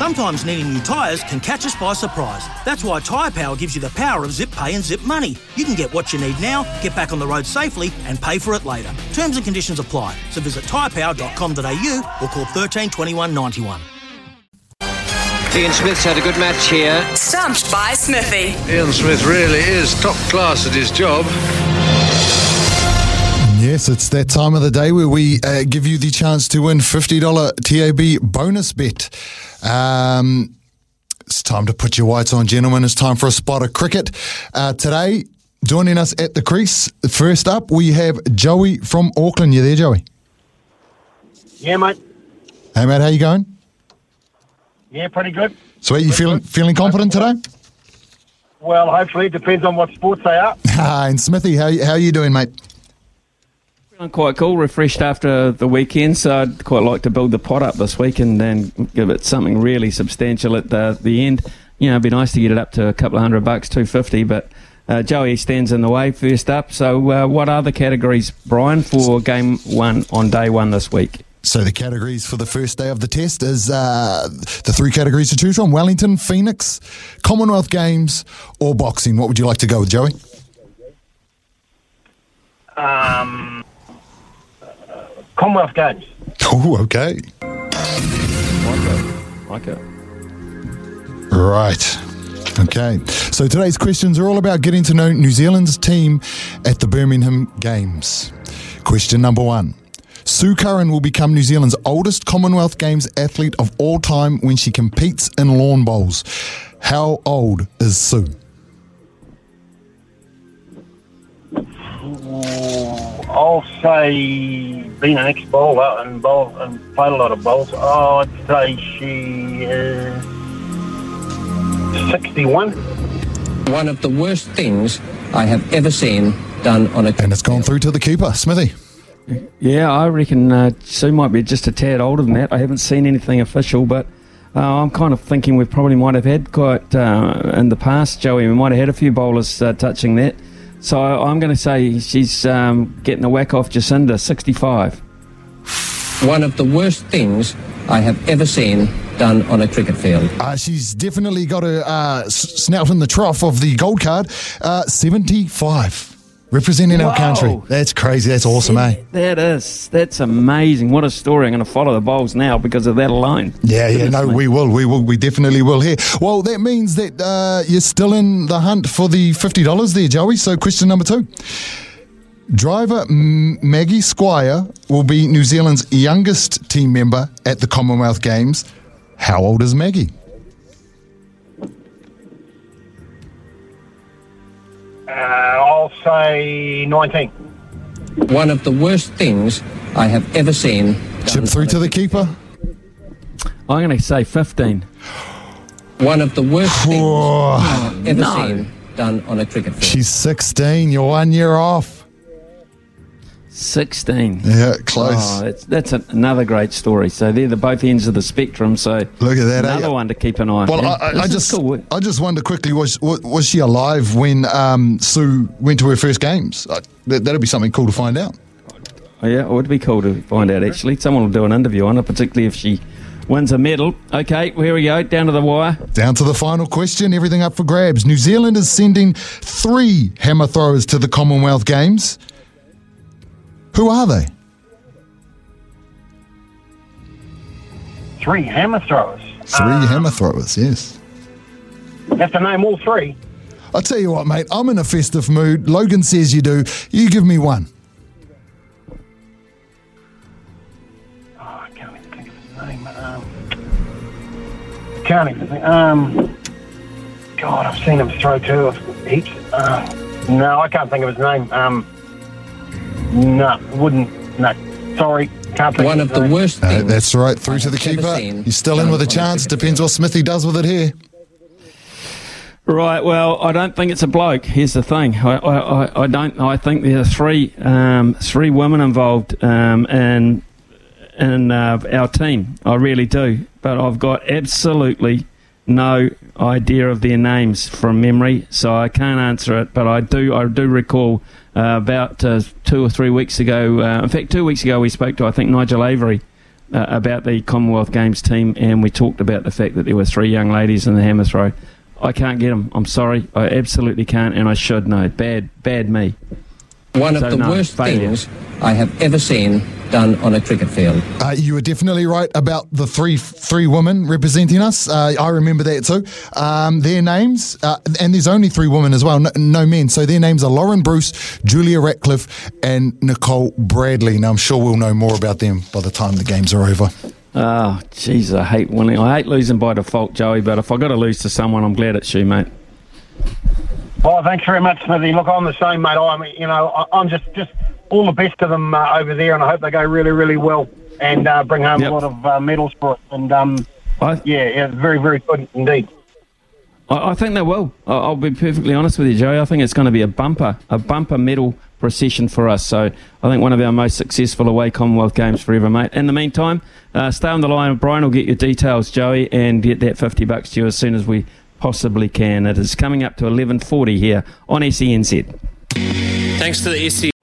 Sometimes needing new tyres can catch us by surprise. That's why Tyre Power gives you the power of zip pay and zip money. You can get what you need now, get back on the road safely, and pay for it later. Terms and conditions apply. So visit tyrepower.com.au or call 13 21 91. Ian Smith's had a good match here. Stumped by Smithy. Ian Smith really is top class at his job. Yes, it's that time of the day where we uh, give you the chance to win $50 TAB bonus bet. Um, it's time to put your whites on, gentlemen. It's time for a spot of cricket. Uh, today, joining us at the crease, first up, we have Joey from Auckland. You there, Joey? Yeah, mate. Hey, mate, how you going? Yeah, pretty good. Sweet, you feeling feeling confident today? Well, hopefully, it depends on what sports they are. and Smithy, how how you doing, mate? Feeling quite cool, refreshed after the weekend, so I'd quite like to build the pot up this week and then give it something really substantial at the the end. You know, it'd be nice to get it up to a couple of hundred bucks, two fifty, but. Uh, Joey stands in the way first up. So, uh, what are the categories, Brian, for game one on day one this week? So the categories for the first day of the test is uh, the three categories to choose from: Wellington, Phoenix, Commonwealth Games, or boxing. What would you like to go with, Joey? Um, Commonwealth Games. Oh, okay. Like it. Like it. Right. Okay. So today's questions are all about getting to know New Zealand's team at the Birmingham Games. Question number one. Sue Curran will become New Zealand's oldest Commonwealth Games athlete of all time when she competes in lawn bowls. How old is Sue? I'll say being an ex-bowler and bowl and played a lot of bowls. Oh, I'd say she is sixty-one. One of the worst things I have ever seen done on a. And it's gone through to the keeper, Smithy. Yeah, I reckon uh, Sue might be just a tad older than that. I haven't seen anything official, but uh, I'm kind of thinking we probably might have had quite uh, in the past, Joey. We might have had a few bowlers uh, touching that. So I'm going to say she's um, getting a whack off Jacinda, 65. One of the worst things I have ever seen done on a cricket field. Uh, she's definitely got a uh, snout in the trough of the gold card. Uh, 75. Representing our country. That's crazy. That's awesome, eh? That is. That's amazing. What a story. I'm going to follow the bowls now because of that alone. Yeah, yeah, no, we will, we will, we definitely will here. Well, that means that uh, you're still in the hunt for the fifty dollars there, Joey. So, question number two: Driver M- Maggie Squire will be New Zealand's youngest team member at the Commonwealth Games. How old is Maggie? Uh, I'll say nineteen. One of the worst things I have ever seen. Chip through to the keeper. I'm going to say 15. One of the worst things I've ever No. seen done on a cricket field. She's sixteen. You're one year off. 16. Yeah, close. Oh, that's, that's a, another great story. So they're the both ends of the spectrum. So Look at that, eh? Another one to keep an eye on. Well, I, I, I just, cool. I just wonder quickly: was was was she alive when um, Sue went to her first games? That, that'd be something cool to find out. Oh, yeah, it would be cool to find out, actually. Someone will do an interview on her, particularly if she wins a medal. Okay, here we go. Down to the wire. Down to the final question, everything up for grabs. New Zealand is sending three hammer throwers to the Commonwealth Games. Who are they? Three hammer throwers. Three hammer throwers, yes. You have to name all three. I'll tell you what, mate, I'm in a festive mood. Logan says you do. You give me one. Oh, I can't even think of his name. Um, can't even think. Um, God, I've seen him throw two heaps. Uh, no, I can't think of his name. Um, no, wouldn't. No, sorry. Can't think One of the worst Uh, things. that's right, through to the I've ever keeper. seen He's still in with a chance. cricket Depends what Smithy does with it here. Right. Well, I don't think it's a bloke. Here's the thing. I, I, I- I don't. I think there are three um, three women involved um, in in uh, our team. I really do. But I've got absolutely no idea of their names from memory, so I can't answer it. But I do. I do recall uh, about uh, two or three weeks ago. Uh, in fact, two weeks ago we spoke to I think Nigel Avery. Uh, about the Commonwealth Games team, and we talked about the fact that there were three young ladies in the hammer throw. I can't get them. I'm sorry. I absolutely can't, and I should know. Bad, bad me. One of the no, worst failure. things I have ever seen done on a cricket field. Uh, you were definitely right about the three three women representing us. Uh, I remember that too. Um, their names, uh, and there's only three women as well, no, no men. So their names are Lauren Bruce, Julia Ratcliffe, and Nicole Bradley. Now I'm sure we'll know more about them by the time the games are over. Oh, jeez, I hate winning. I hate losing by default, Joey. But if I got to lose to someone, I'm glad it's you, mate. Oh, thanks very much, Smithy. Look, I'm the same, mate. I'm, you know, I- I'm just, just all the best to them uh, over there, and I hope they go really, really well and uh, bring home Yep. a lot of uh, medals for us. And um, I, yeah, yeah, very, very good indeed. I, I think they will. I- I'll be perfectly honest with you, Joey. I think it's going to be a bumper, a bumper medal procession for us. So I think one of our most successful away Commonwealth Games forever, mate. In the meantime, uh, stay on the line. Brian will get your details, Joey, and get that 50 bucks to you as soon as we possibly can. It is coming up to 11.40 here on SENZ. Thanks to the SC.